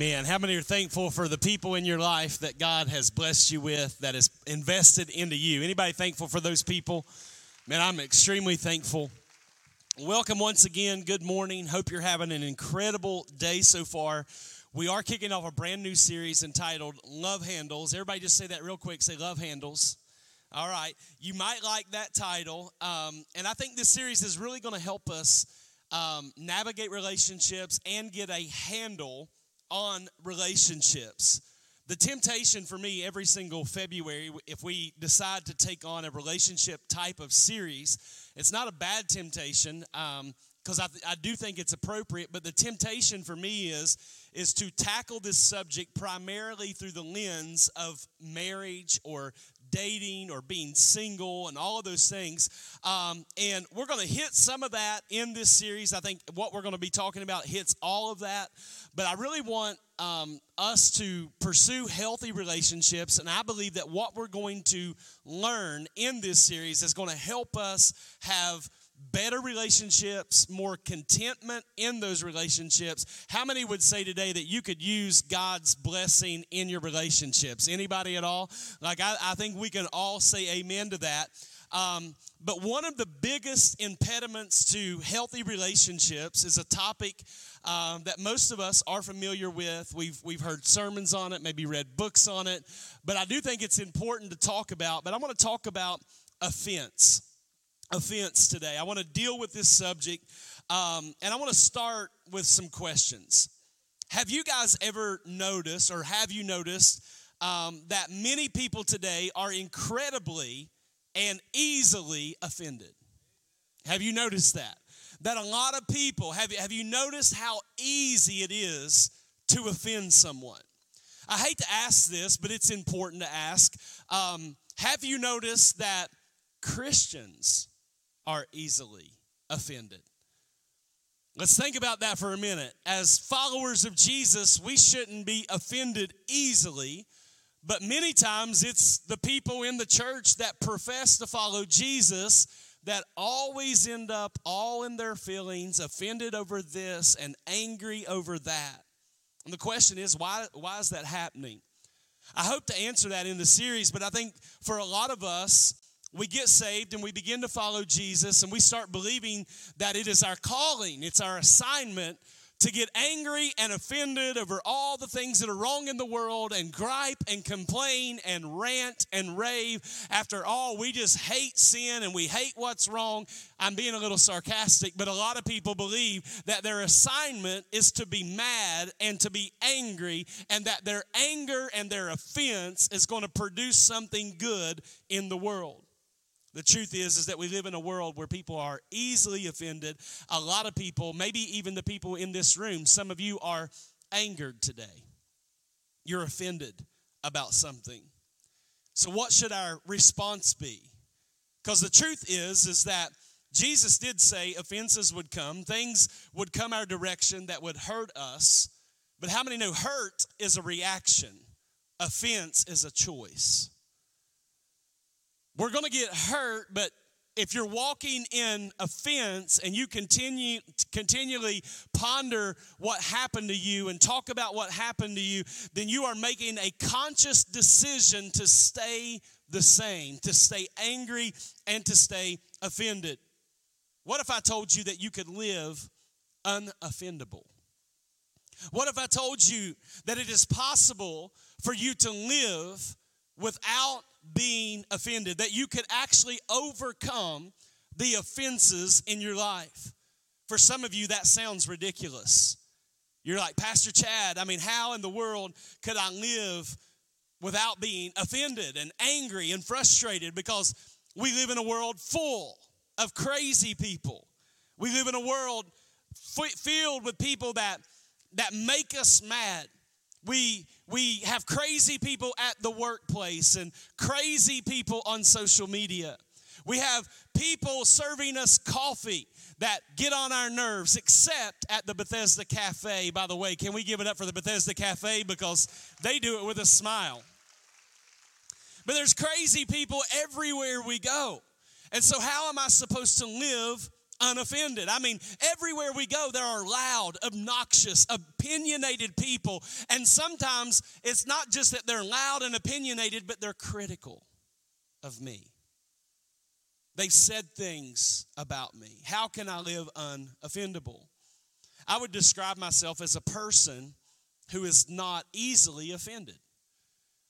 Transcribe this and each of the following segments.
Amen. How many are thankful for the people in your life that God has blessed you with, that has invested into you? Anybody thankful for those people? Man, I'm extremely thankful. Welcome once again. Good morning. Hope you're having an incredible day so far. We are kicking off a brand new series entitled Love Handles. Everybody just say that real quick. Say Love Handles. All right. You might like that title. Um, and I think this series is really going to help us um, navigate relationships and get a handle on relationships. The temptation for me every single February, if we decide to take on a relationship type of series, it's not a bad temptation because um, I, I do think it's appropriate. But the temptation for me is is to tackle this subject primarily through the lens of marriage or dating or being single and all of those things. Um, and we're going to hit some of that in this series. I think what we're going to be talking about hits all of that. But I really want um, us to pursue healthy relationships. And I believe that what we're going to learn in this series is going to help us have better relationships, more contentment in those relationships. How many would say today that you could use God's blessing in your relationships? Anybody at all? Like, I, I think we can all say amen to that. Um, but one of the biggest impediments to healthy relationships is a topic um, that most of us are familiar with. We've, we've heard sermons on it, maybe read books on it, but I do think it's important to talk about. But I want to talk about offense offense today. I want to deal with this subject, um, and I want to start with some questions. Have you guys ever noticed, or have you noticed, um, that many people today are incredibly and easily offended? Have you noticed that? That a lot of people, have, have you noticed how easy it is to offend someone? I hate to ask this, but it's important to ask. Um, have you noticed that Christians are easily offended. Let's think about that for a minute. As followers of Jesus, we shouldn't be offended easily, but many times it's the people in the church that profess to follow Jesus that always end up all in their feelings, offended over this and angry over that. And the question is, why, why is that happening? I hope to answer that in the series, but I think for a lot of us, we get saved and we begin to follow Jesus and we start believing that it is our calling, it's our assignment to get angry and offended over all the things that are wrong in the world and gripe and complain and rant and rave. After all, we just hate sin and we hate what's wrong. I'm being a little sarcastic, but a lot of people believe that their assignment is to be mad and to be angry, and that their anger and their offense is going to produce something good in the world. The truth is is that we live in a world where people are easily offended. A lot of people, maybe even the people in this room, some of you are angered today. You're offended about something. So what should our response be? Because the truth is is that Jesus did say offenses would come, things would come our direction that would hurt us. But how many know hurt is a reaction? Offense is a choice. We're going to get hurt, but if you're walking in offense and you continue continually ponder what happened to you and talk about what happened to you, then you are making a conscious decision to stay the same, to stay angry and to stay offended. What if I told you that you could live unoffendable? What if I told you that it is possible for you to live without being offended, that you could actually overcome the offenses in your life. For some of you, that sounds ridiculous. You're like, Pastor Chad, I mean, how in the world could I live without being offended and angry and frustrated? Because we live in a world full of crazy people. We live in a world filled with people that, that make us mad. we we have crazy people at the workplace and crazy people on social media. We have people serving us coffee that get on our nerves, except at the Bethesda Cafe. By the way, can we give it up for the Bethesda Cafe because they do it with a smile? But there's crazy people everywhere we go. And so, how am I supposed to live unoffended. I mean, everywhere we go, there are loud, obnoxious, opinionated people. And sometimes it's not just that they're loud and opinionated, but they're critical of me. They've said things about me. How can I live unoffendable? I would describe myself as a person who is not easily offended.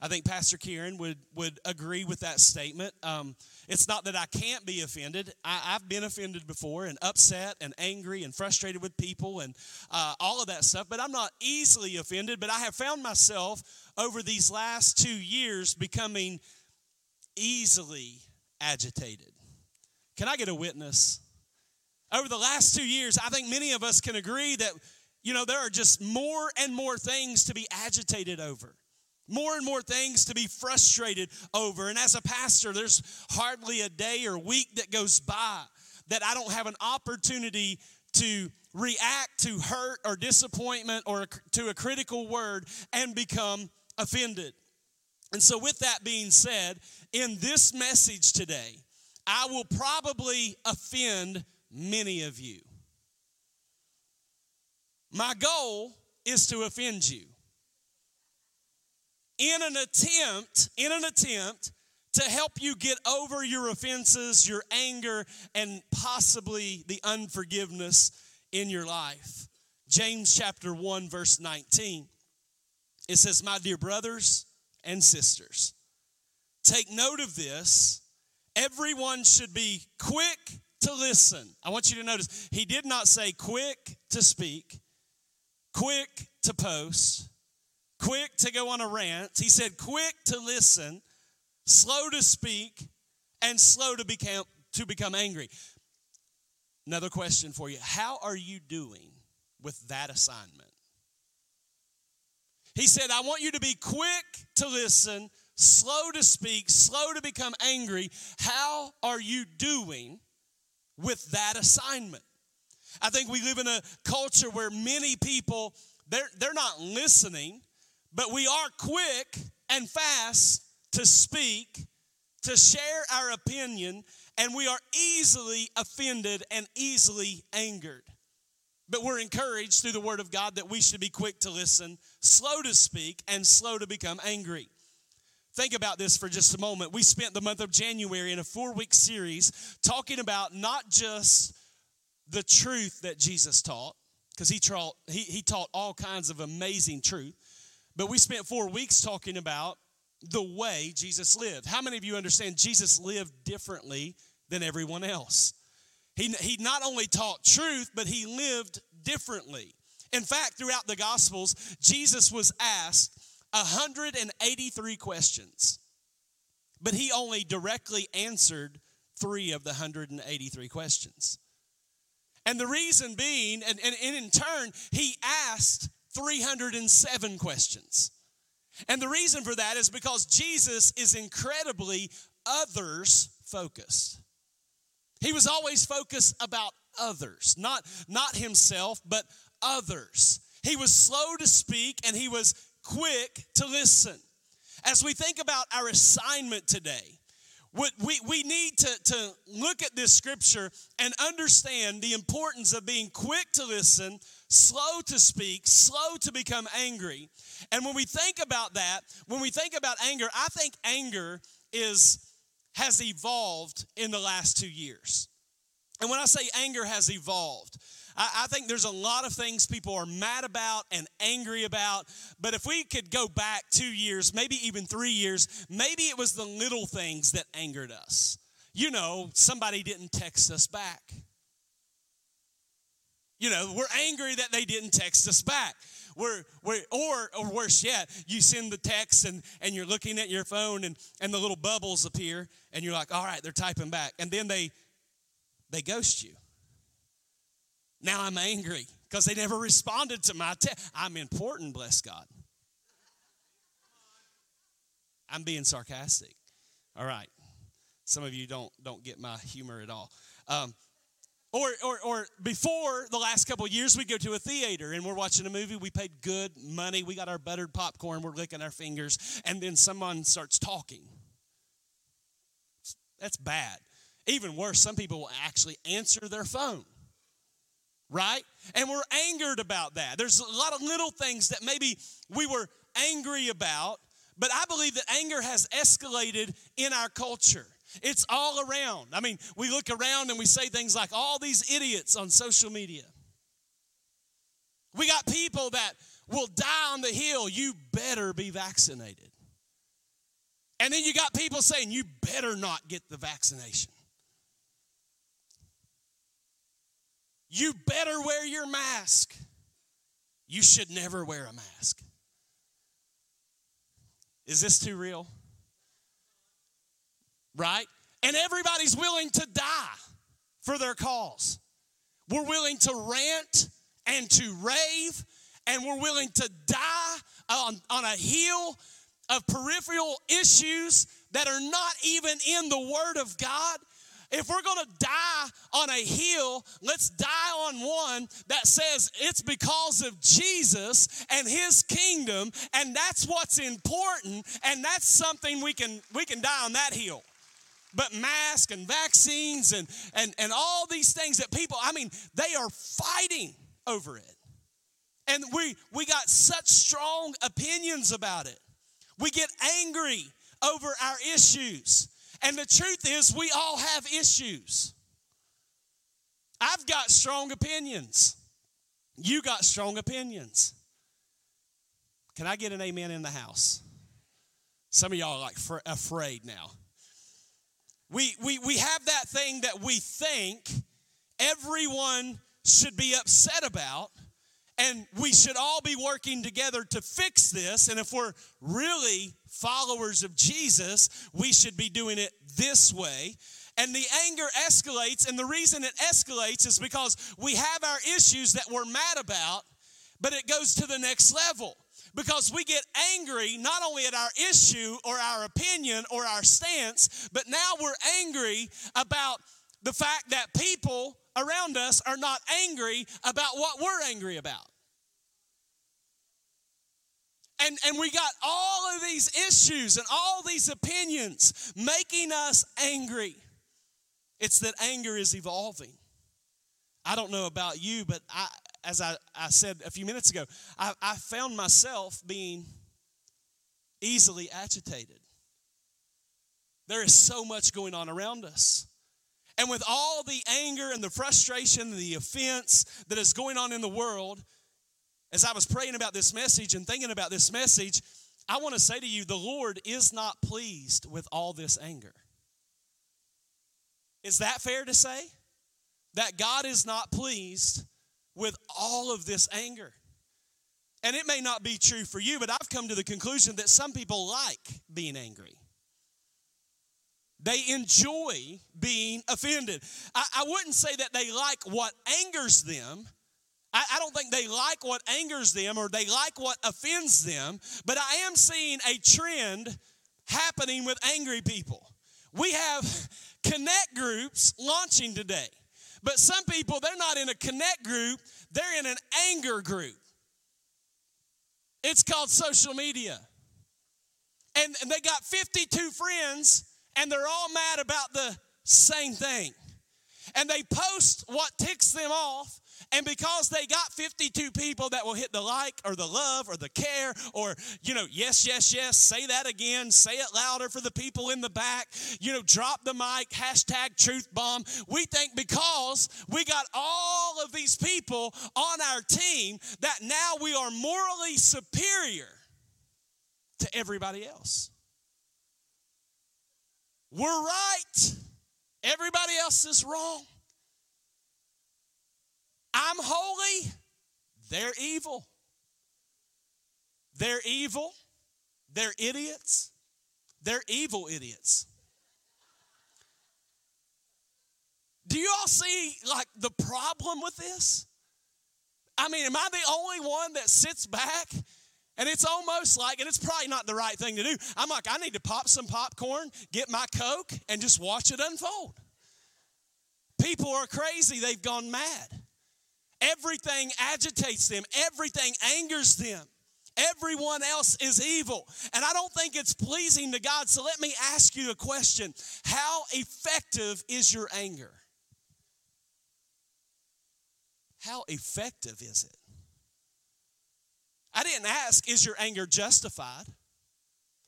I think Pastor Kieran would, would agree with that statement. Um, it's not that I can't be offended. I, have been offended before and upset and angry and frustrated with people and uh, all of that stuff, but I'm not easily offended. But I have found myself over these last two years becoming easily agitated. Can I get a witness? Over the last two years, I think many of us can agree that, you know, there are just more and more things to be agitated over more and more things to be frustrated over. And as a pastor, there's hardly a day or week that goes by that I don't have an opportunity to react to hurt or disappointment or to a critical word and become offended. And so, with that being said, in this message today, I will probably offend many of you. My goal is to offend you in an attempt, in an attempt to help you get over your offenses, your anger, and possibly the unforgiveness in your life. James chapter 1, verse 19. It says, My dear brothers and sisters, take note of this. Everyone should be quick to listen. I want you to notice, he did not say quick to speak, quick to post, quick to go on a rant. He said, quick to listen, slow to speak, and slow to become, to become angry. Another question for you How are you doing with that assignment? He said, I want you to be quick to listen, slow to speak, slow to become angry. How are you doing with that assignment? I think we live in a culture where many people they're, they're not listening but we are quick and fast to speak, to share our opinion, and we are easily offended and easily angered. But we're encouraged through the Word of God that we should be quick to listen, slow to speak, and slow to become angry. Think about this for just a moment. We spent the month of January in a four week series talking about not just the truth that Jesus taught, because he taught, he, he taught all kinds of amazing truth, but we spent four weeks talking about the way Jesus lived. How many of you understand Jesus lived differently than everyone else? He, he not only taught truth, but he lived differently. In fact, throughout the Gospels, Jesus was asked 183 questions, but he only directly answered three of the 183 questions. And the reason being, and, and, and in turn, he asked 307 questions. And the reason for that is because Jesus is incredibly others focused. He was always focused about others, not, not himself, but others. He was slow to speak and he was quick to listen. As we think about our assignment today, we, we need to, to look at this scripture and understand the importance of being quick to listen, slow to speak, slow to become angry. And when we think about that, when we think about anger, I think anger is has evolved in the last two years. And when I say anger has evolved, I, I, think there's a lot of things people are mad about and angry about. But if we could go back two years, maybe even three years, maybe it was the little things that angered us. You know, somebody didn't text us back. You know, we're angry that they didn't text us back. We're, we're, or, or worse yet, you send the text and, and you're looking at your phone and, and the little bubbles appear and you're like, all right, they're typing back. And then they, they ghost you. Now I'm angry because they never responded to my text. I'm important, bless God. I'm being sarcastic. All right. Some of you don't don't get my humor at all. Um, or, or, or before the last couple years, we go to a theater and we're watching a movie. We paid good money. We got our buttered popcorn. We're licking our fingers. And then someone starts talking. That's bad. Even worse, some people will actually answer their phone. Right? And we're angered about that. There's a lot of little things that maybe we were angry about, but I believe that anger has escalated in our culture. It's all around. I mean, we look around and we say things like, all these idiots on social media. We got people that will die on the hill, you better be vaccinated. And then you got people saying, you better not get the vaccination. You better wear your mask. You should never wear a mask. Is this too real? Right? And everybody's willing to die for their cause. We're willing to rant and to rave, and we're willing to die on, on a hill of peripheral issues that are not even in the Word of God. If we're gonna die on a hill, let's die on one that says it's because of Jesus and his kingdom, and that's what's important, and that's something we can we can die on that hill but masks and vaccines and, and, and all these things that people, I mean, they are fighting over it. And we, we got such strong opinions about it. We get angry over our issues. And the truth is, we all have issues. I've got strong opinions. You got strong opinions. Can I get an amen in the house? Some of y'all are like afraid now. We, we, we have that thing that we think everyone should be upset about, and we should all be working together to fix this. And if we're really followers of Jesus, we should be doing it this way. And the anger escalates, and the reason it escalates is because we have our issues that we're mad about, but it goes to the next level because we get angry not only at our issue or our opinion or our stance, but now we're angry about the fact that people around us are not angry about what we're angry about. And, and we got all of these issues and all these opinions making us angry. It's that anger is evolving. I don't know about you, but I, as I, I said a few minutes ago, I, I found myself being easily agitated. There is so much going on around us. And with all the anger and the frustration and the offense that is going on in the world, as I was praying about this message and thinking about this message, I want to say to you the Lord is not pleased with all this anger. Is that fair to say? That God is not pleased with all of this anger. And it may not be true for you, but I've come to the conclusion that some people like being angry. They enjoy being offended. I, I wouldn't say that they like what angers them. I, I don't think they like what angers them or they like what offends them, but I am seeing a trend happening with angry people. We have connect groups launching today. But some people, they're not in a connect group, they're in an anger group. It's called social media. And, and they got 52 friends, and they're all mad about the same thing. And they post what ticks them off, and because they got 52 people that will hit the like or the love or the care or, you know, yes, yes, yes, say that again, say it louder for the people in the back, you know, drop the mic, hashtag truth bomb. We think because we got all of these people on our team that now we are morally superior to everybody else. We're right. Everybody else is wrong. I'm holy, they're evil. They're evil. They're idiots. They're evil idiots. Do you all see like the problem with this? I mean, am I the only one that sits back And it's almost like, and it's probably not the right thing to do. I'm like, I need to pop some popcorn, get my Coke, and just watch it unfold. People are crazy, they've gone mad. Everything agitates them, everything angers them. Everyone else is evil. And I don't think it's pleasing to God. So let me ask you a question How effective is your anger? How effective is it? I didn't ask, is your anger justified?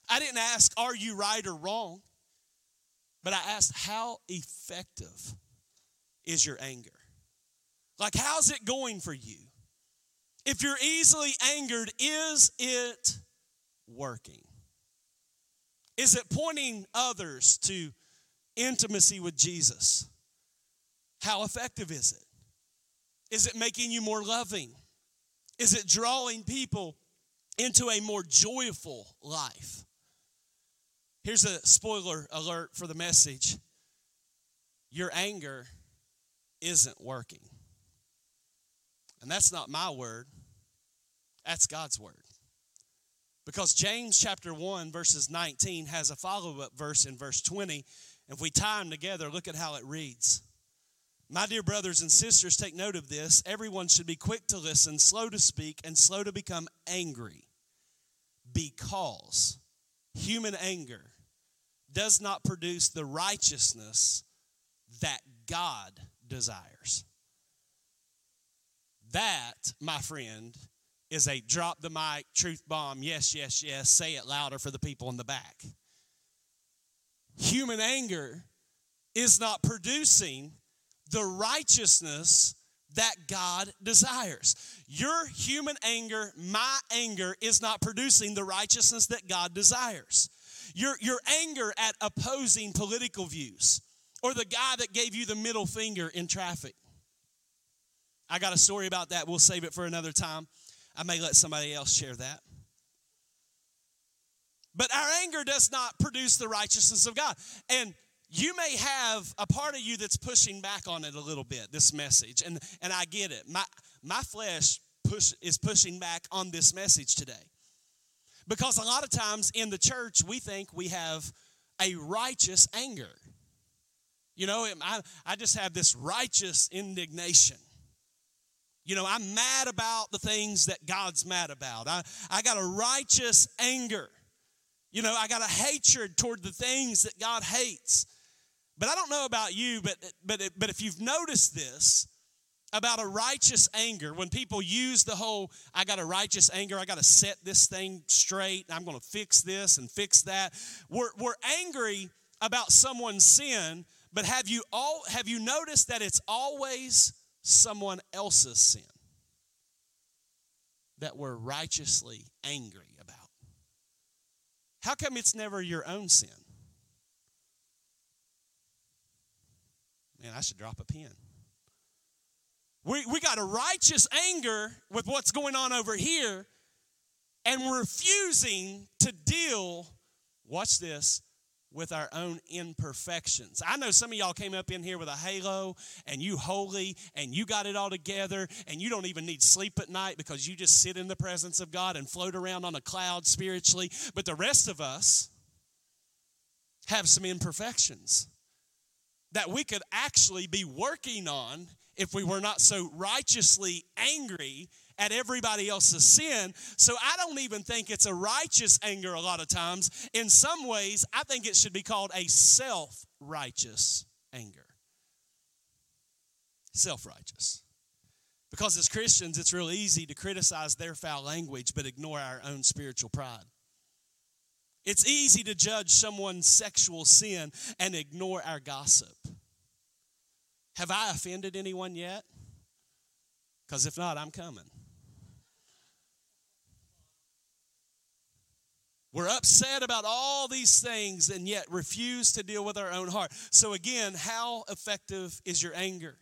I didn't ask, are you right or wrong? But I asked, how effective is your anger? Like, how's it going for you? If you're easily angered, is it working? Is it pointing others to intimacy with Jesus? How effective is it? Is it making you more loving? Is it drawing people into a more joyful life? Here's a spoiler alert for the message your anger isn't working. And that's not my word, that's God's word. Because James chapter 1, verses 19 has a follow up verse in verse 20. If we tie them together, look at how it reads. My dear brothers and sisters, take note of this. Everyone should be quick to listen, slow to speak, and slow to become angry because human anger does not produce the righteousness that God desires. That, my friend, is a drop the mic truth bomb. Yes, yes, yes. Say it louder for the people in the back. Human anger is not producing the righteousness that God desires. Your human anger, my anger, is not producing the righteousness that God desires. Your, your anger at opposing political views or the guy that gave you the middle finger in traffic. I got a story about that. We'll save it for another time. I may let somebody else share that. But our anger does not produce the righteousness of God. And you may have a part of you that's pushing back on it a little bit this message and and i get it my my flesh push is pushing back on this message today because a lot of times in the church we think we have a righteous anger you know i, I just have this righteous indignation you know i'm mad about the things that god's mad about i, I got a righteous anger you know i got a hatred toward the things that god hates but I don't know about you, but, but, but if you've noticed this about a righteous anger, when people use the whole, I got a righteous anger, I got to set this thing straight, I'm going to fix this and fix that. We're, we're angry about someone's sin, but have you all have you noticed that it's always someone else's sin that we're righteously angry about? How come it's never your own sin? Man, I should drop a pin. We, we got a righteous anger with what's going on over here, and refusing to deal, watch this, with our own imperfections. I know some of y'all came up in here with a halo and you holy and you got it all together and you don't even need sleep at night because you just sit in the presence of God and float around on a cloud spiritually. But the rest of us have some imperfections that we could actually be working on if we were not so righteously angry at everybody else's sin. So I don't even think it's a righteous anger a lot of times. In some ways, I think it should be called a self righteous anger. Self righteous. Because as Christians, it's real easy to criticize their foul language but ignore our own spiritual pride. It's easy to judge someone's sexual sin and ignore our gossip. Have I offended anyone yet? Because if not, I'm coming. We're upset about all these things and yet refuse to deal with our own heart. So, again, how effective is your anger?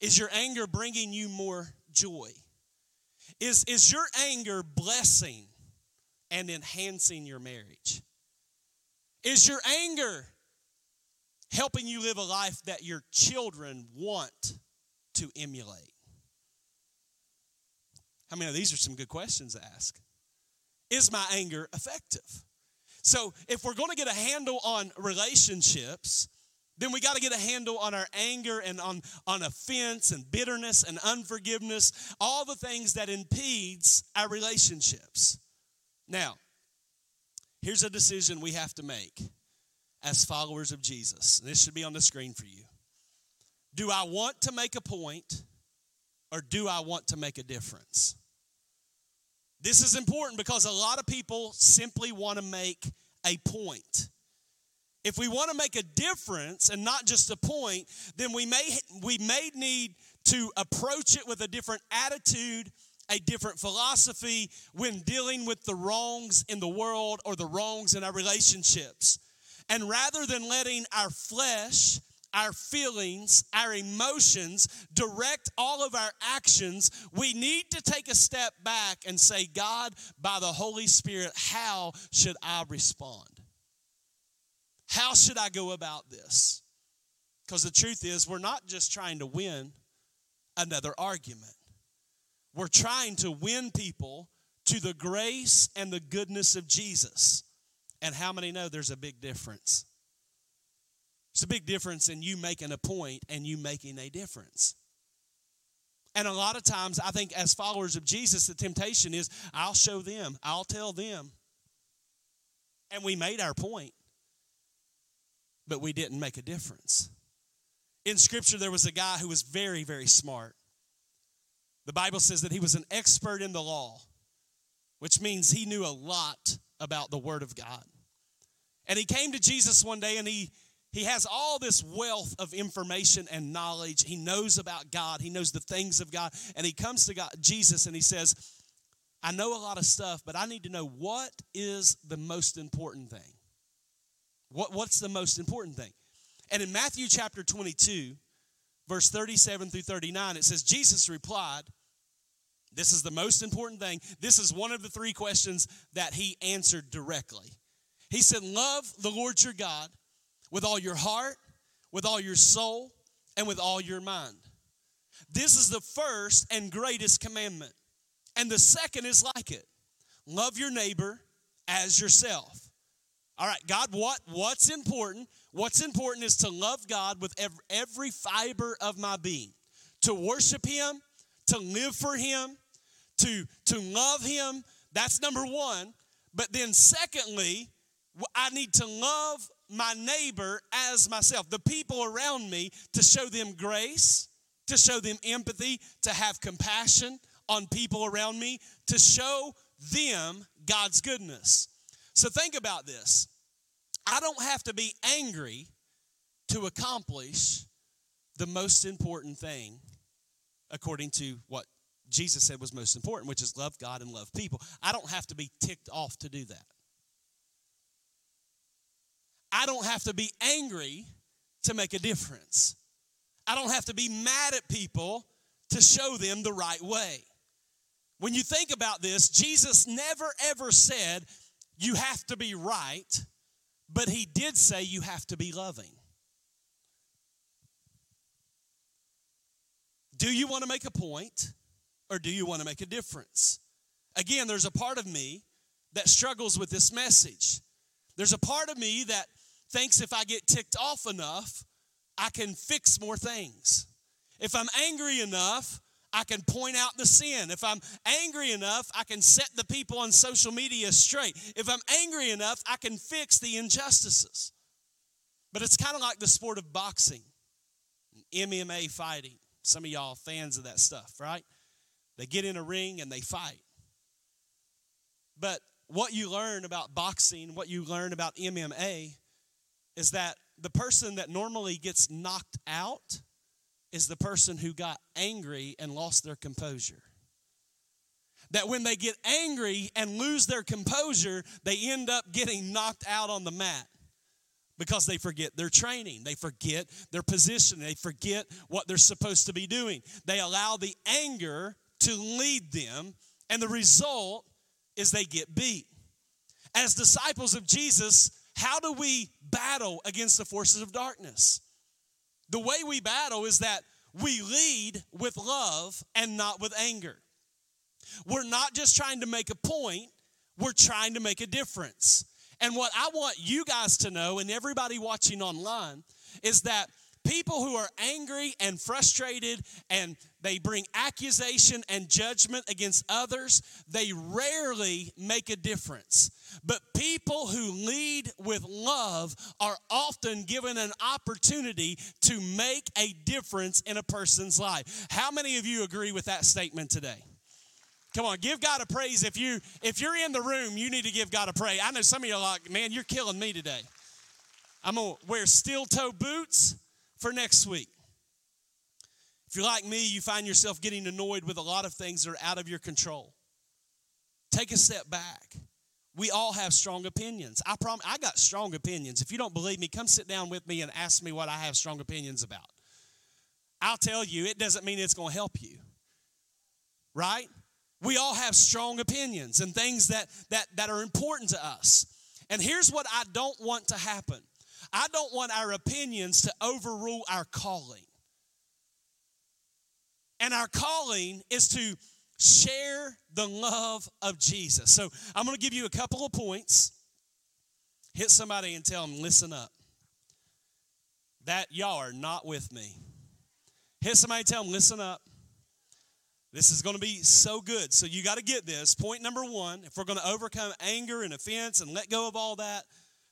Is your anger bringing you more joy? Is, is your anger blessing and enhancing your marriage? Is your anger helping you live a life that your children want to emulate? I mean, these are some good questions to ask. Is my anger effective? So, if we're going to get a handle on relationships, then we got to get a handle on our anger and on, on offense and bitterness and unforgiveness, all the things that impedes our relationships. Now, here's a decision we have to make as followers of Jesus. This should be on the screen for you. Do I want to make a point or do I want to make a difference? This is important because a lot of people simply want to make a point. If we want to make a difference and not just a point, then we may we may need to approach it with a different attitude, a different philosophy when dealing with the wrongs in the world or the wrongs in our relationships. And rather than letting our flesh our feelings, our emotions direct all of our actions, we need to take a step back and say, God, by the Holy Spirit, how should I respond? How should I go about this? Because the truth is, we're not just trying to win another argument, we're trying to win people to the grace and the goodness of Jesus. And how many know there's a big difference? It's a big difference in you making a point and you making a difference. And a lot of times, I think as followers of Jesus, the temptation is I'll show them, I'll tell them. And we made our point, but we didn't make a difference. In Scripture, there was a guy who was very, very smart. The Bible says that he was an expert in the law, which means he knew a lot about the Word of God. And he came to Jesus one day and he he has all this wealth of information and knowledge. He knows about God, he knows the things of God. And he comes to God, Jesus and he says, I know a lot of stuff, but I need to know what is the most important thing. What, what's the most important thing? And in Matthew chapter 22, verse 37 through 39, it says, Jesus replied, This is the most important thing. This is one of the three questions that he answered directly. He said, Love the Lord your God with all your heart, with all your soul, and with all your mind. This is the first and greatest commandment. And the second is like it love your neighbor as yourself. All right, God, what, what's important? What's important is to love God with every, fiber of my being, to worship Him, to live for Him, to, to love Him. That's number one. But then, secondly, I need to love my neighbor as myself, the people around me, to show them grace, to show them empathy, to have compassion on people around me, to show them God's goodness. So think about this. I don't have to be angry to accomplish the most important thing according to what Jesus said was most important, which is love God and love people. I don't have to be ticked off to do that. I don't have to be angry to make a difference. I don't have to be mad at people to show them the right way. When you think about this, Jesus never ever said you have to be right, but he did say you have to be loving. Do you want to make a point or do you want to make a difference? Again, there's a part of me that struggles with this message. There's a part of me that thinks if I get ticked off enough, I can fix more things. If I'm angry enough, I can point out the sin. If I'm angry enough, I can set the people on social media straight. If I'm angry enough, I can fix the injustices. But it's kind of like the sport of boxing, MMA fighting. Some of y'all fans of that stuff, right? They get in a ring and they fight. But what you learn about boxing, what you learn about MMA, is that the person that normally gets knocked out is the person who got angry and lost their composure. That when they get angry and lose their composure, they end up getting knocked out on the mat because they forget their training, they forget their position, they forget what they're supposed to be doing. They allow the anger to lead them, and the result is they get beat. As disciples of Jesus, how do we battle against the forces of darkness? The way we battle is that we lead with love and not with anger. We're not just trying to make a point, we're trying to make a difference. And what I want you guys to know, and everybody watching online, is that people who are angry and frustrated and they bring accusation and judgment against others, they rarely make a difference. But people who lead with love are often given an opportunity to make a difference in a person's life. How many of you agree with that statement today? Come on, give God a praise. If you if you're in the room, you need to give God a praise. I know some of you are like, man, you're killing me today. I'm gonna wear steel toe boots for next week. If you're like me, you find yourself getting annoyed with a lot of things that are out of your control. Take a step back. We all have strong opinions. I promise I got strong opinions. If you don't believe me, come sit down with me and ask me what I have strong opinions about. I'll tell you, it doesn't mean it's going to help you. Right? We all have strong opinions and things that that that are important to us. And here's what I don't want to happen. I don't want our opinions to overrule our calling. And our calling is to share the love of Jesus. So I'm going to give you a couple of points. Hit somebody and tell them, listen up. That y'all are not with me. Hit somebody and tell them, listen up. This is going to be so good. So you got to get this. Point number one if we're going to overcome anger and offense and let go of all that,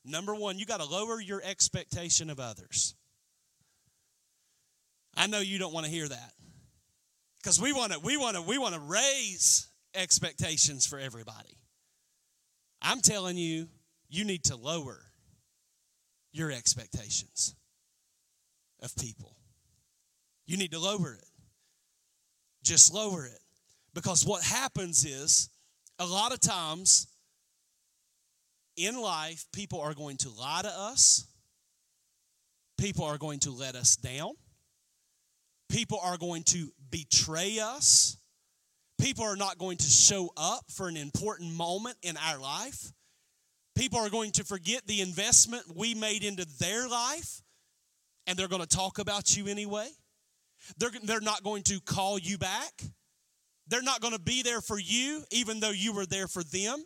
Number one, you got to lower your expectation of others. I know you don't want to hear that because we want to we want to we want to raise expectations for everybody. I'm telling you, you need to lower your expectations of people. You need to lower it. Just lower it. Because what happens is a lot of times in life, people are going to lie to us, people are going to let us down, people are going to betray us, people are not going to show up for an important moment in our life. People are going to forget the investment we made into their life, and they're going to talk about you anyway. They're, they're not going to call you back. They're not going to be there for you, even though you were there for them.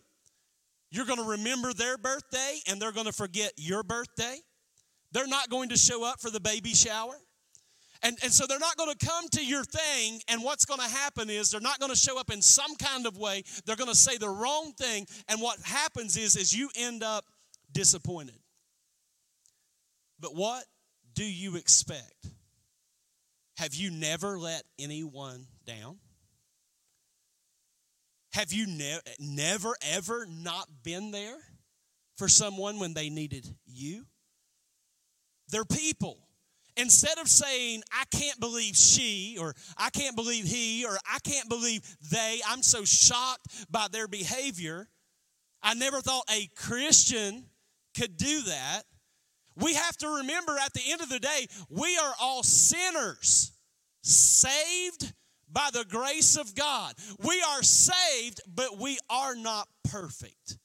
You're going to remember their birthday and they're going to forget your birthday. They're not going to show up for the baby shower. And, and so they're not going to come to your thing, and what's going to happen is they're not going to show up in some kind of way. They're going to say the wrong thing, and what happens is, is you end up disappointed. But what do you expect? Have you never let anyone down? Have you ne- never, ever not been there for someone when they needed you? They're people. Instead of saying, I can't believe she, or I can't believe he, or I can't believe they, I'm so shocked by their behavior. I never thought a Christian could do that. We have to remember at the end of the day, we are all sinners, saved by the grace of God. We are saved, but we are not perfect.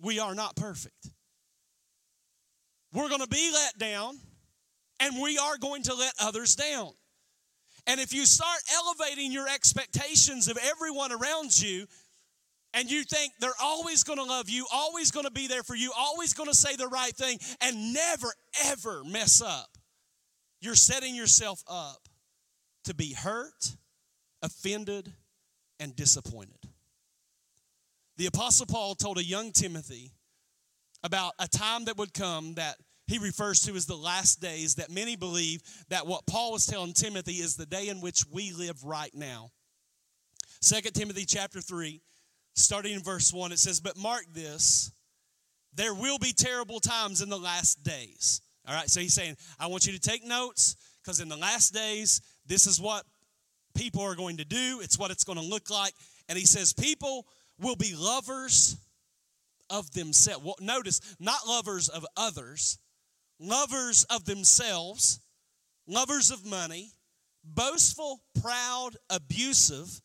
We are not perfect. We're going to be let down, and we are going to let others down. And if you start elevating your expectations of everyone around you, and you think they're always going to love you, always going to be there for you, always going to say the right thing, and never, ever mess up, you're setting yourself up to be hurt, offended, and disappointed. The Apostle Paul told a young Timothy about a time that would come that he refers to as the last days, that many believe that what Paul was telling Timothy is the day in which we live right now. 2 Timothy chapter 3, starting in verse 1, it says, But mark this, there will be terrible times in the last days. All right, so he's saying, I want you to take notes because in the last days, this is what people are going to do, it's what it's going to look like. And he says, People will be lovers of themselves. Well, notice, not lovers of others, lovers of themselves, lovers of money, boastful, proud, abusive,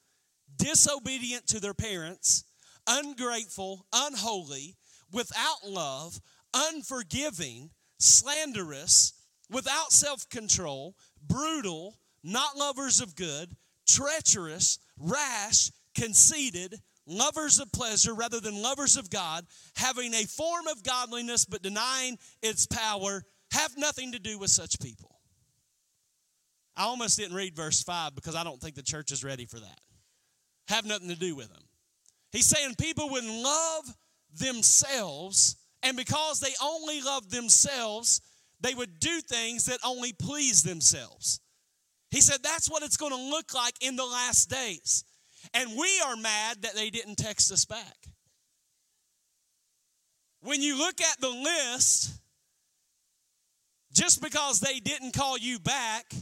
disobedient to their parents, ungrateful, unholy, without love, unforgiving, slanderous, without self control, brutal not lovers of good, treacherous, rash, conceited, lovers of pleasure rather than lovers of God, having a form of godliness but denying its power, have nothing to do with such people. I almost didn't read verse 5 because I don't think the church is ready for that. Have nothing to do with them. He's saying people would love themselves, and because they only love themselves, they would do things that only please themselves. He said that's what it's going to look like in the last days. And we are mad that they didn't text us back. When you look at the list, just because they didn't call you back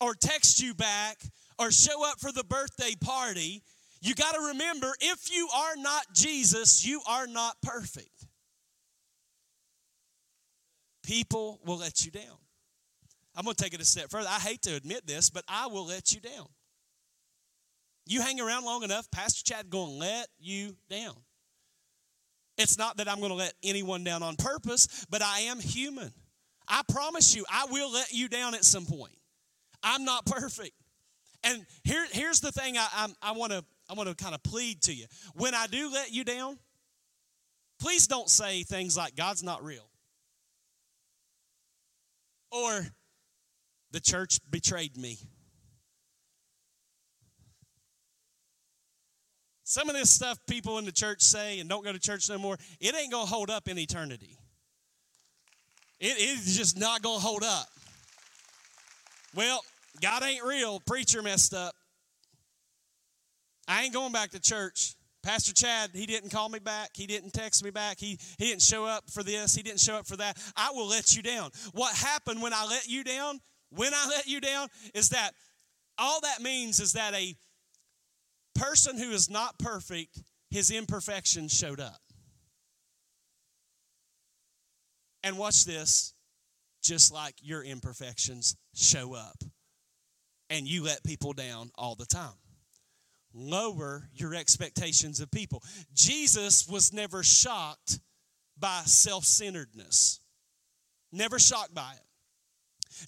or text you back or show up for the birthday party, you got to remember if you are not Jesus, you are not perfect. People will let you down. I'm going to take it a step further. I hate to admit this, but I will let you down. You hang around long enough, Pastor Chad going to let you down. It's not that I'm going to let anyone down on purpose, but I am human. I promise you, I will let you down at some point. I'm not perfect. And here, here's the thing I, I, I want to I want to kind of plead to you. When I do let you down, please don't say things like God's not real. Or the church betrayed me. Some of this stuff people in the church say and don't go to church no more, it ain't going to hold up in eternity. It is just not going to hold up. Well, God ain't real. Preacher messed up. I ain't going back to church. Pastor Chad, he didn't call me back. He didn't text me back. He, he didn't show up for this. He didn't show up for that. I will let you down. What happened when I let you down, when I let you down, is that all that means is that a person who is not perfect, his imperfections showed up. And watch this, just like your imperfections show up. And you let people down all the time. Lower your expectations of people. Jesus was never shocked by self centeredness, never shocked by it.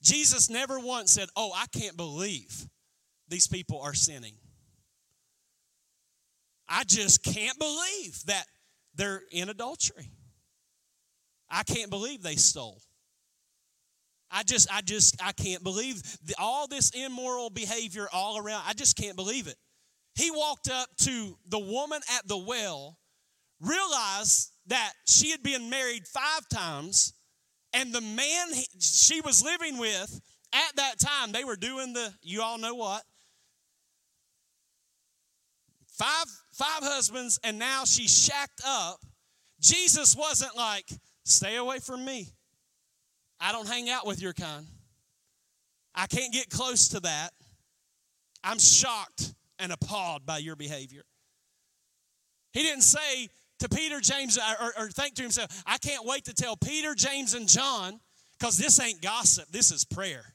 Jesus never once said, Oh, I can't believe these people are sinning. I just can't believe that they're in adultery. I can't believe they stole. I just, I just, I can't believe the, all this immoral behavior all around. I just can't believe it. He walked up to the woman at the well, realized that she had been married five times, and the man he, she was living with at that time, they were doing the, you all know what, five five husbands and now she's shacked up. Jesus wasn't like stay away from me. I don't hang out with your kind. I can't get close to that. I'm shocked and appalled by your behavior. He didn't say to peter james or, or think to himself i can't wait to tell peter james and john because this ain't gossip this is prayer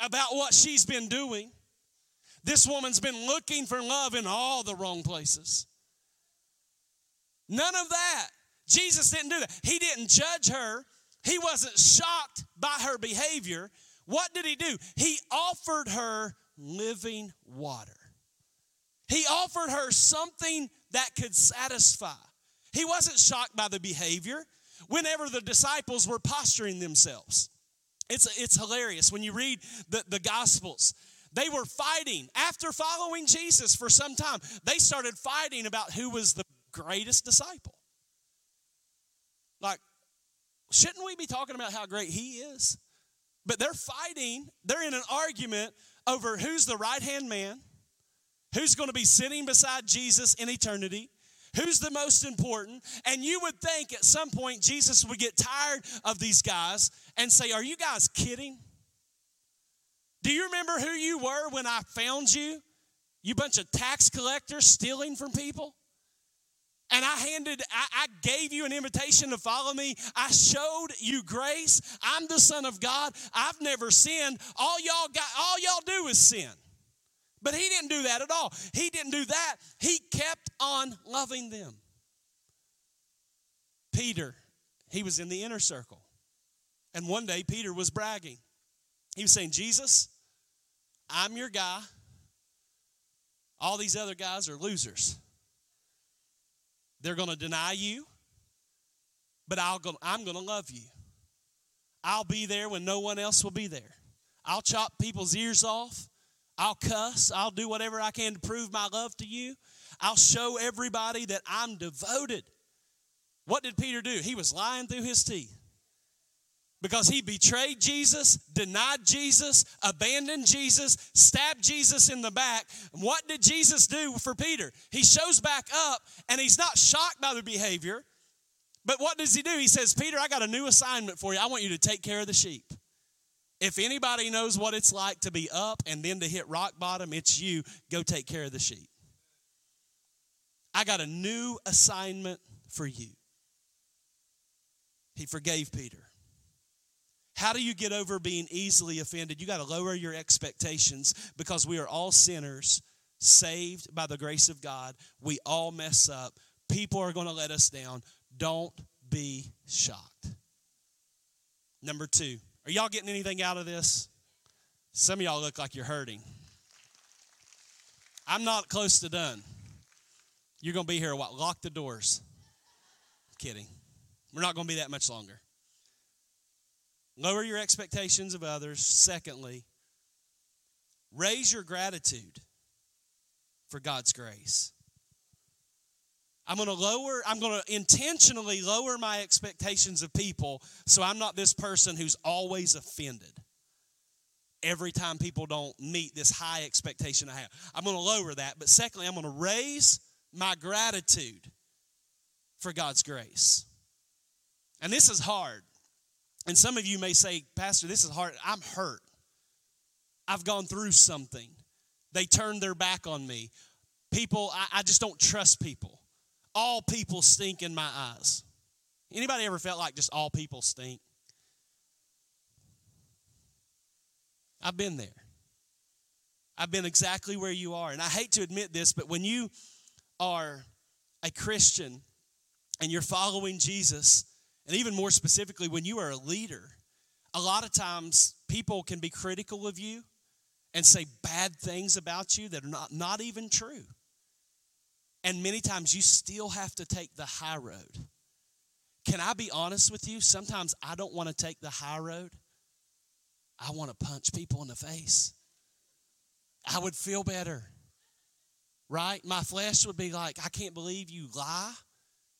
about what she's been doing this woman's been looking for love in all the wrong places. None of that. Jesus didn't do that. He didn't judge her. He wasn't shocked by her behavior. What did he do? He offered her living water. He offered her something that could satisfy. He wasn't shocked by the behavior whenever the disciples were posturing themselves. It's, it's hilarious when you read the, the Gospels. They were fighting. After following Jesus for some time, they started fighting about who was the greatest disciple. Like, shouldn't we be talking about how great he is? But they're fighting, they're in an argument over who's the right hand man, who's going to be sitting beside Jesus in eternity, who's the most important. And you would think at some point Jesus would get tired of these guys and say, Are you guys kidding? Do you remember who you were when I found you? You bunch of tax collectors stealing from people? And I handed, I, I, gave you an invitation to follow me. I showed you grace. I'm the Son of God. I've never sinned. All y'all got, all y'all do is sin. But he didn't do that at all. He didn't do that. He kept on loving them. Peter, he was in the inner circle. And one day Peter was bragging. He was saying, Jesus, I'm your guy. All these other guys are losers. They're going to deny you, but I'll go, I'm going to love you. I'll be there when no one else will be there. I'll chop people's ears off. I'll cuss. I'll do whatever I can to prove my love to you. I'll show everybody that I'm devoted. What did Peter do? He was lying through his teeth because he betrayed Jesus, denied Jesus, abandoned Jesus, stabbed Jesus in the back. What did Jesus do for Peter? He shows back up and he's not shocked by the behavior. But what does he do? He says, Peter, I got a new assignment for you. I want you to take care of the sheep. If anybody knows what it's like to be up and then to hit rock bottom, it's you. Go take care of the sheep. I got a new assignment for you. He forgave Peter. How do you get over being easily offended? You got to lower your expectations because we are all sinners, saved by the grace of God. We all mess up. People are going to let us down. Don't be shocked. Number two, are y'all getting anything out of this? Some of y'all look like you're hurting. I'm not close to done. You're going to be here a while. Lock the doors. Kidding. We're not going to be that much longer. Lower your expectations of others. Secondly, raise your gratitude for God's grace. I'm going to lower, I'm going to intentionally lower my expectations of people so I'm not this person who's always offended every time people don't meet this high expectation I have. I'm going to lower that. But secondly, I'm going to raise my gratitude for God's grace. And this is hard and some of you may say, Pastor, this is hard. I'm hurt. I've gone through something. They turned their back on me. People, I, I just don't trust people. All people stink in my eyes. Anybody ever felt like just all people stink? I've been there. I've been exactly where you are. And I hate to admit this, but when you are a Christian and you're following Jesus, and even more specifically, when you are a leader, a lot of times people can be critical of you and say bad things about you that are not, not even true. And many times you still have to take the high road. Can I be honest with you? Sometimes I don't want to take the high road. I want to punch people in the face. I would feel better, right? My flesh would be like, I can't believe you lie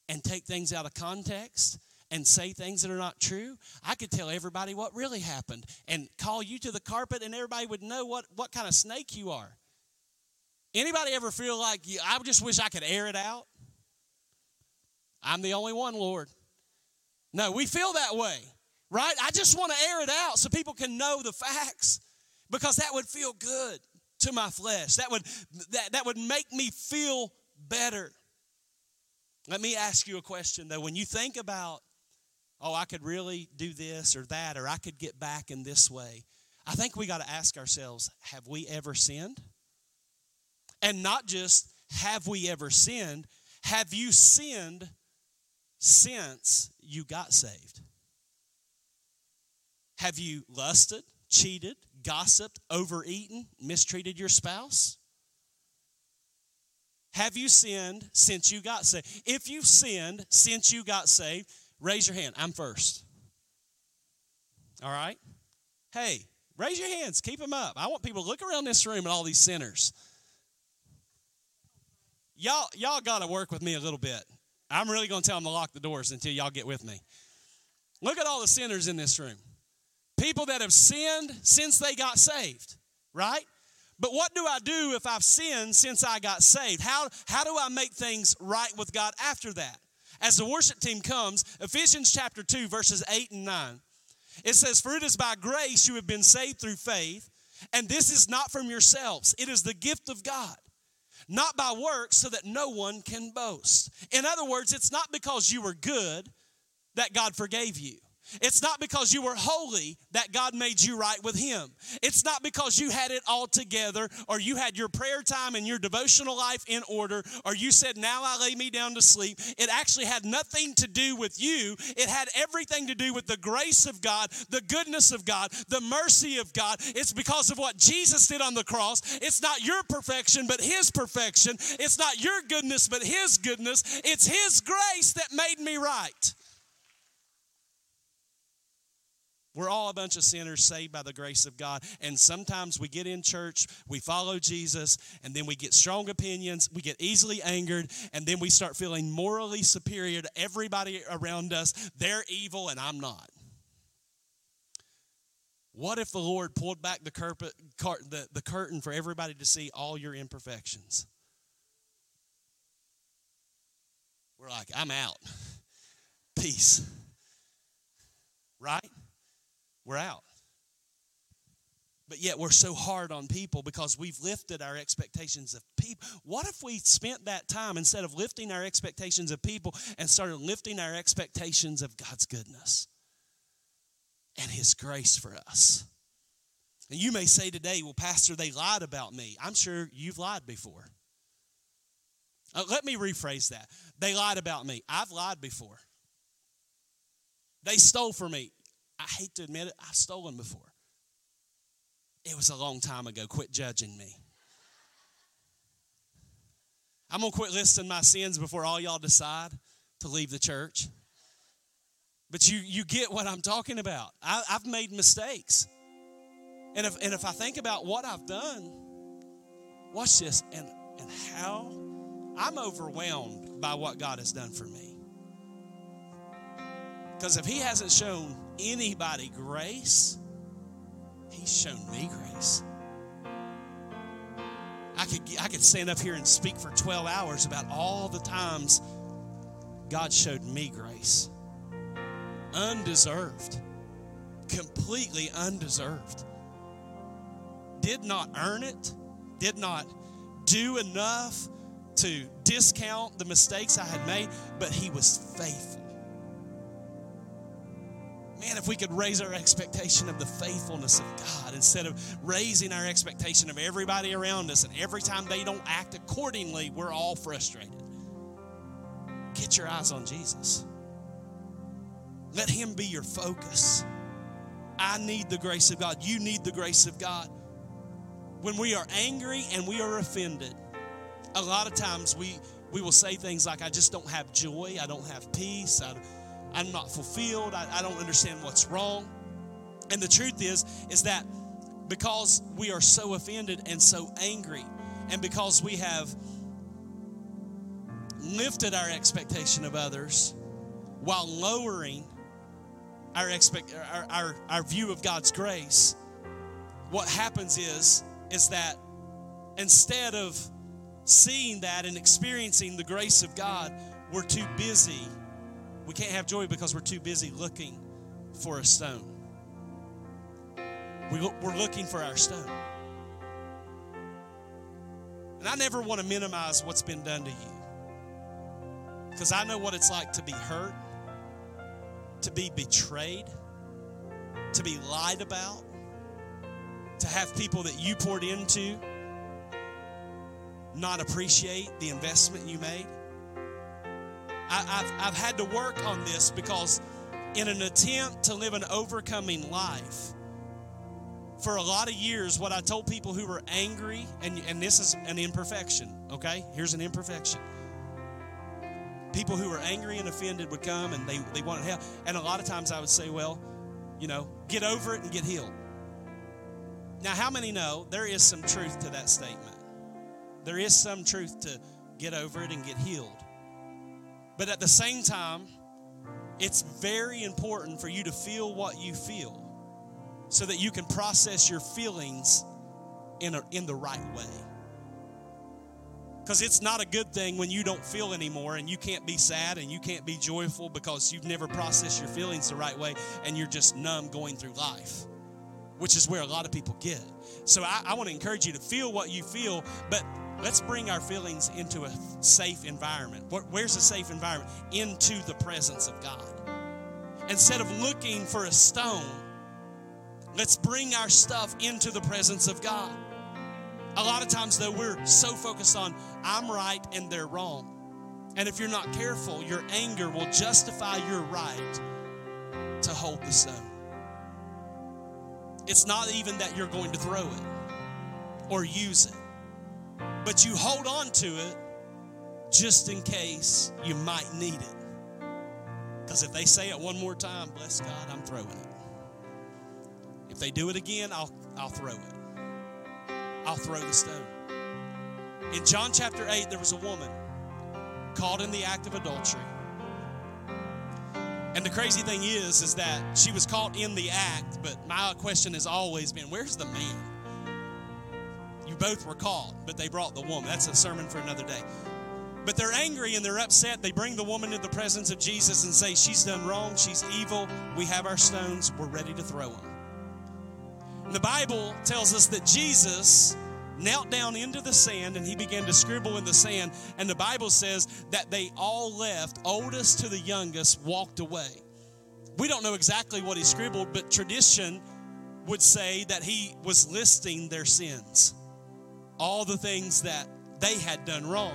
and take things out of context and say things that are not true, I could tell everybody what really happened and call you to the carpet and everybody would know what, what kind of snake you are. Anybody ever feel like I just wish I could air it out? I'm the only one, Lord. No, we feel that way, right? I just want to air it out so people can know the facts because that would feel good to my flesh. That would that, that would make me feel better. Let me ask you a question though. When you think about oh, I could really do this or that, or I could get back in this way. I think we got to ask ourselves have we ever sinned? And not just have we ever sinned, have you sinned since you got saved? Have you lusted, cheated, gossiped, overeaten, mistreated your spouse? Have you sinned since you got saved? If you've sinned since you got saved, Raise your hand. I'm first. All right? Hey, raise your hands. Keep them up. I want people to look around this room at all these sinners. Y'all, y'all got to work with me a little bit. I'm really going to tell them to lock the doors until y'all get with me. Look at all the sinners in this room. People that have sinned since they got saved, right? But what do I do if I've sinned since I got saved? How, how do I make things right with God after that? as the worship team comes, Ephesians chapter 2, verses 8 and 9. It says, For it is by grace you have been saved through faith, and this is not from yourselves, it is the gift of God, not by works, so that no one can boast. In other words, it's not because you were good that God forgave you. It's not because you were holy that God made you right with Him. It's not because you had it all together or you had your prayer time and your devotional life in order or you said, Now I lay me down to sleep. It actually had nothing to do with you. It had everything to do with the grace of God, the goodness of God, the mercy of God. It's because of what Jesus did on the cross. It's not your perfection, but His perfection. It's not your goodness, but His goodness. It's His grace that made me right. We're all a bunch of sinners saved by the grace of God. And sometimes we get in church, we follow Jesus, and then we get strong opinions, we get easily angered, and then we start feeling morally superior to everybody around us. They're evil and I'm not. What if the Lord pulled back the, curtain, the, the curtain for everybody to see all your imperfections? We're like, I'm out. Peace. Right? We're out. But yet we're so hard on people because we've lifted our expectations of people. What if we spent that time instead of lifting our expectations of people and started lifting our expectations of God's goodness and His grace for us? And you may say today, well, Pastor, they lied about me. I'm sure you've lied before. Uh, let me rephrase that. They lied about me. I've lied before. They stole from me. I hate to admit it, I've stolen before. It was a long time ago. Quit judging me. I'm going to quit listing my sins before all y'all decide to leave the church. But you, you get what I'm talking about. I, have made mistakes. And if, and if I think about what I've done, watch this, and, and how I'm overwhelmed by what God has done for me. Because if He hasn't shown anybody grace, He's shown me grace. I could, I could stand up here and speak for 12 hours about all the times God showed me grace. Undeserved, completely undeserved. Did not earn it, did not do enough to discount the mistakes I had made, but He was faithful man, if we could raise our expectation of the faithfulness of God instead of raising our expectation of everybody around us, and every time they don't act accordingly, we're all frustrated. Get your eyes on Jesus. Let Him be your focus. I need the grace of God. You need the grace of God. When we are angry and we are offended, a lot of times we, we will say things like, I just don't have joy, I don't have peace, I, I'm not fulfilled. I, I don't understand what's wrong. And the truth is, is that because we are so offended and so angry, and because we have lifted our expectation of others while lowering our, expect, our, our, our view of God's grace, what happens is, is that instead of seeing that and experiencing the grace of God, we're too busy we can't have joy because we're too busy looking for a stone. We, we're looking for our stone. And I never want to minimize what's been done to you. Because I know what it's like to be hurt, to be betrayed, to be lied about, to have people that you poured into not appreciate the investment you made. I, have I've had to work on this because, in an attempt to live an overcoming life, for a lot of years, what I told people who were angry, and, and this is an imperfection, okay? Here's an imperfection. People who were angry and offended would come and they, they wanted help. And a lot of times I would say, well, you know, get over it and get healed. Now, how many know there is some truth to that statement? There is some truth to get over it and get healed. But at the same time, it's very important for you to feel what you feel so that you can process your feelings in, a, in the right way. Because it's not a good thing when you don't feel anymore and you can't be sad and you can't be joyful because you've never processed your feelings the right way and you're just numb going through life, which is where a lot of people get. So I, I want to encourage you to feel what you feel, but Let's bring our feelings into a safe environment. Where's a safe environment? Into the presence of God. instead of looking for a stone, let's bring our stuff into the presence of God. A lot of times, though, we're so focused on I'm right and they're wrong. And if you're not careful, your anger will justify your right to hold the stone. It's not even that you're going to throw it or use it, but you hold on to it just in case you might need it. Because if they say it one more time, bless God, I'm throwing it. If they do it again, I'll, I'll throw it. I'll throw the stone. In John chapter 8, there was a woman caught in the act of adultery. And the crazy thing is, is that she was caught in the act, but my question has always been, where's the man? Both were caught, but they brought the woman. That's a sermon for another day. But they're angry and they're upset. They bring the woman to the presence of Jesus and say, She's done wrong. She's evil. We have our stones. We're ready to throw them. And the Bible tells us that Jesus knelt down into the sand and he began to scribble in the sand. And the Bible says that they all left, oldest to the youngest, walked away. We don't know exactly what he scribbled, but tradition would say that he was listing their sins, all the things that they had done wrong.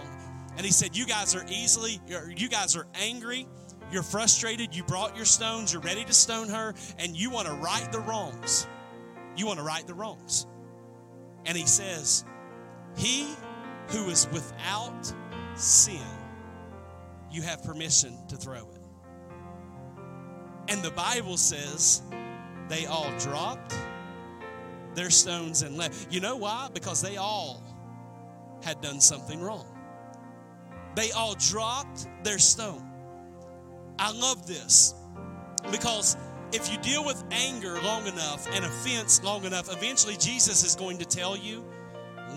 And he said, You guys are easily, you guys are angry, you're frustrated, you brought your stones, you're ready to stone her, and you want to right the wrongs. You want to right the wrongs. And he says, He who is without sin, you have permission to throw it. And the Bible says they all dropped their stones and left. You know why? Because they all had done something wrong. They all dropped their stone. I love this because if you deal with anger long enough and offense long enough, eventually Jesus is going to tell you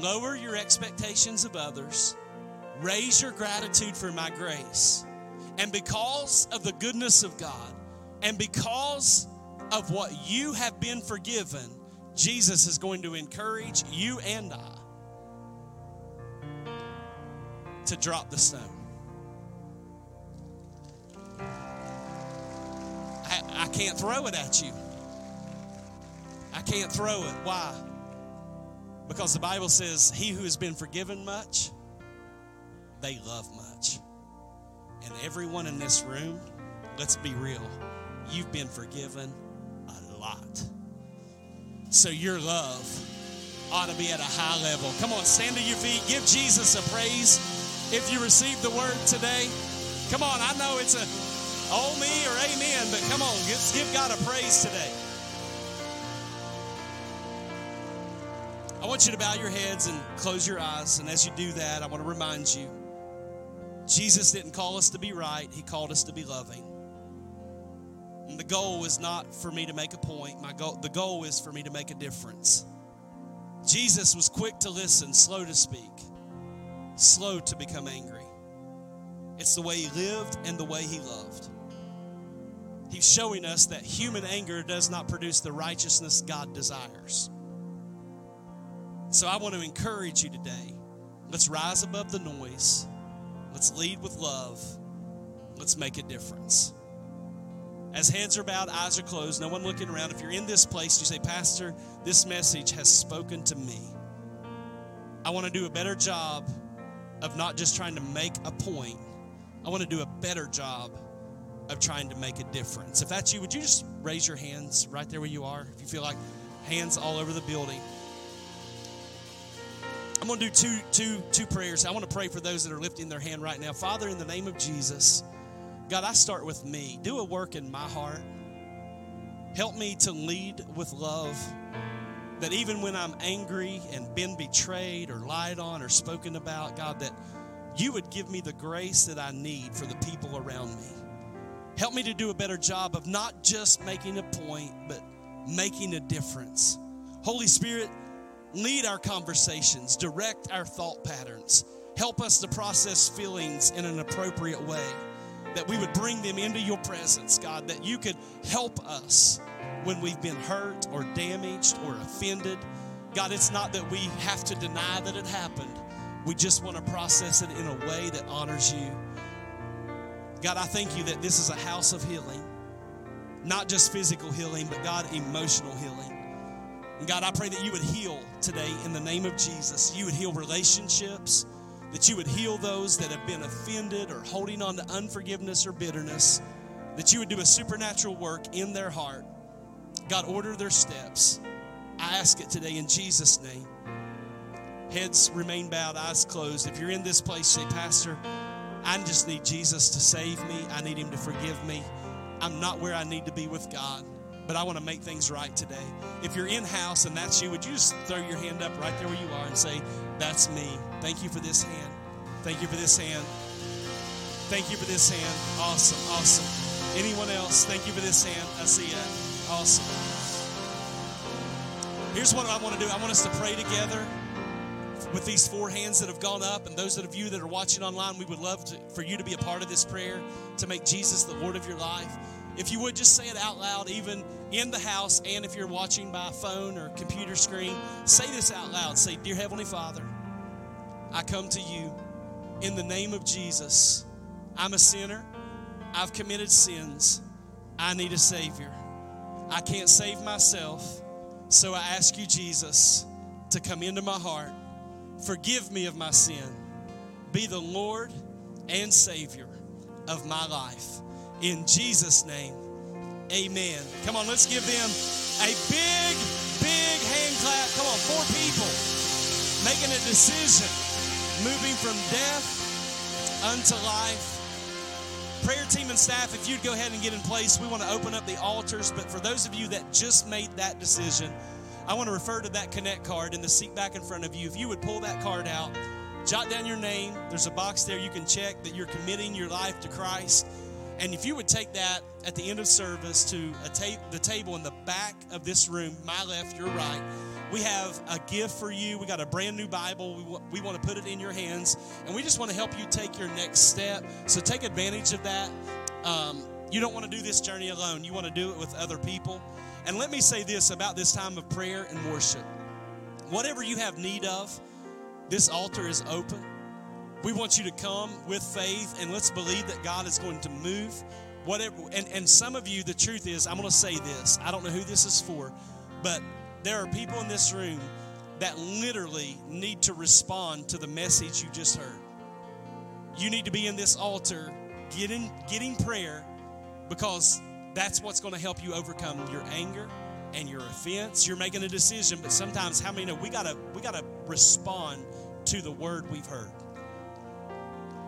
lower your expectations of others, raise your gratitude for my grace. And because of the goodness of God, and because of what you have been forgiven, Jesus is going to encourage you and I to drop the stone. I, I can't throw it at you. I can't throw it. Why? Because the Bible says, He who has been forgiven much, they love much. And everyone in this room, let's be real, you've been forgiven a lot. So your love ought to be at a high level. Come on, stand to your feet. Give Jesus a praise if you received the word today. Come on, I know it's a oh me or amen, but come on, give God a praise today. I want you to bow your heads and close your eyes. And as you do that, I want to remind you Jesus didn't call us to be right, He called us to be loving. And the goal is not for me to make a point, My goal, the goal is for me to make a difference. Jesus was quick to listen, slow to speak, slow to become angry. It's the way He lived and the way He loved. He's showing us that human anger does not produce the righteousness God desires. So I want to encourage you today. Let's rise above the noise. Let's lead with love. Let's make a difference. As heads are bowed, eyes are closed, no one looking around. If you're in this place, you say, Pastor, this message has spoken to me. I want to do a better job of not just trying to make a point, I want to do a better job of trying to make a difference. If that's you, would you just raise your hands right there where you are? If you feel like hands all over the building. I'm going to do two, two, two prayers. I want to pray for those that are lifting their hand right now. Father, in the name of Jesus, God, I start with me. Do a work in my heart. Help me to lead with love. That even when I'm angry and been betrayed or lied on or spoken about, God, that you would give me the grace that I need for the people around me. Help me to do a better job of not just making a point, but making a difference. Holy Spirit, lead our conversations, direct our thought patterns, help us to process feelings in an appropriate way, that we would bring them into your presence, God, that you could help us when we've been hurt or damaged or offended. God, it's not that we have to deny that it happened. We just want to process it in a way that honors you. God, I thank you that this is a house of healing. not just physical healing, but God, emotional healing. And God, I pray that you would heal today in the name of Jesus. You would heal relationships, that you would heal those that have been offended or holding on to unforgiveness or bitterness, that you would do a supernatural work in their heart. God, order their steps. I ask it today in Jesus' name. Heads remain bowed, eyes closed. If you're in this place, say, Pastor, I just need Jesus to save me. I need him to forgive me. I'm not where I need to be with God, but I want to make things right today. If you're in house and that's you, would you just throw your hand up right there where you are and say, That's me. Thank you for this hand. Thank you for this hand. Thank you for this hand. Awesome, awesome. Anyone else? Thank you for this hand. I see it. Awesome. Here's what I want to do I want us to pray together with these four hands that have gone up, and those of you that are watching online, we would love to, for you to be a part of this prayer to make Jesus the Lord of your life. If you would just say it out loud, even in the house, and if you're watching by phone or computer screen, say this out loud. Say, Dear Heavenly Father, I come to you in the name of Jesus. I'm a sinner. I've committed sins. I need a Savior. I can't save myself. So I ask you, Jesus, to come into my heart Forgive me of my sin. Be the Lord and Savior of my life. In Jesus' name, amen. Come on, let's give them a big, big hand clap. Come on, four people making a decision, moving from death unto life. Prayer team and staff, if you'd go ahead and get in place, we want to open up the altars. But for those of you that just made that decision, I want to refer to that Connect card in the seat back in front of you. If you would pull that card out, jot down your name. There's a box there you can check that you're committing your life to Christ. And if you would take that at the end of service to ta- the table in the back of this room, my left, your right, we have a gift for you. We got a brand new Bible. We, w- we want to put it in your hands, and we just want to help you take your next step. So take advantage of that. Um, you don't want to do this journey alone, you want to do it with other people. And let me say this about this time of prayer and worship whatever you have need of, this altar is open. We want you to come with faith and let's believe that God is going to move. Whatever, and, and some of you, the truth is, I'm going to say this. I don't know who this is for, but there are people in this room that literally need to respond to the message you just heard. You need to be in this altar getting, getting prayer because that's what's going to help you overcome your anger and your offense. You're making a decision, but sometimes how many know we gotta we gotta respond to the word we've heard.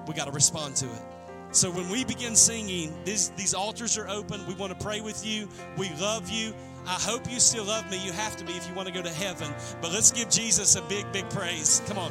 We gotta respond to it. So when we begin singing, these, these altars are open. We want to pray with you. We love you. I hope you still love me. You have to be if you want to go to heaven. But let's give Jesus a big, big praise. Come on.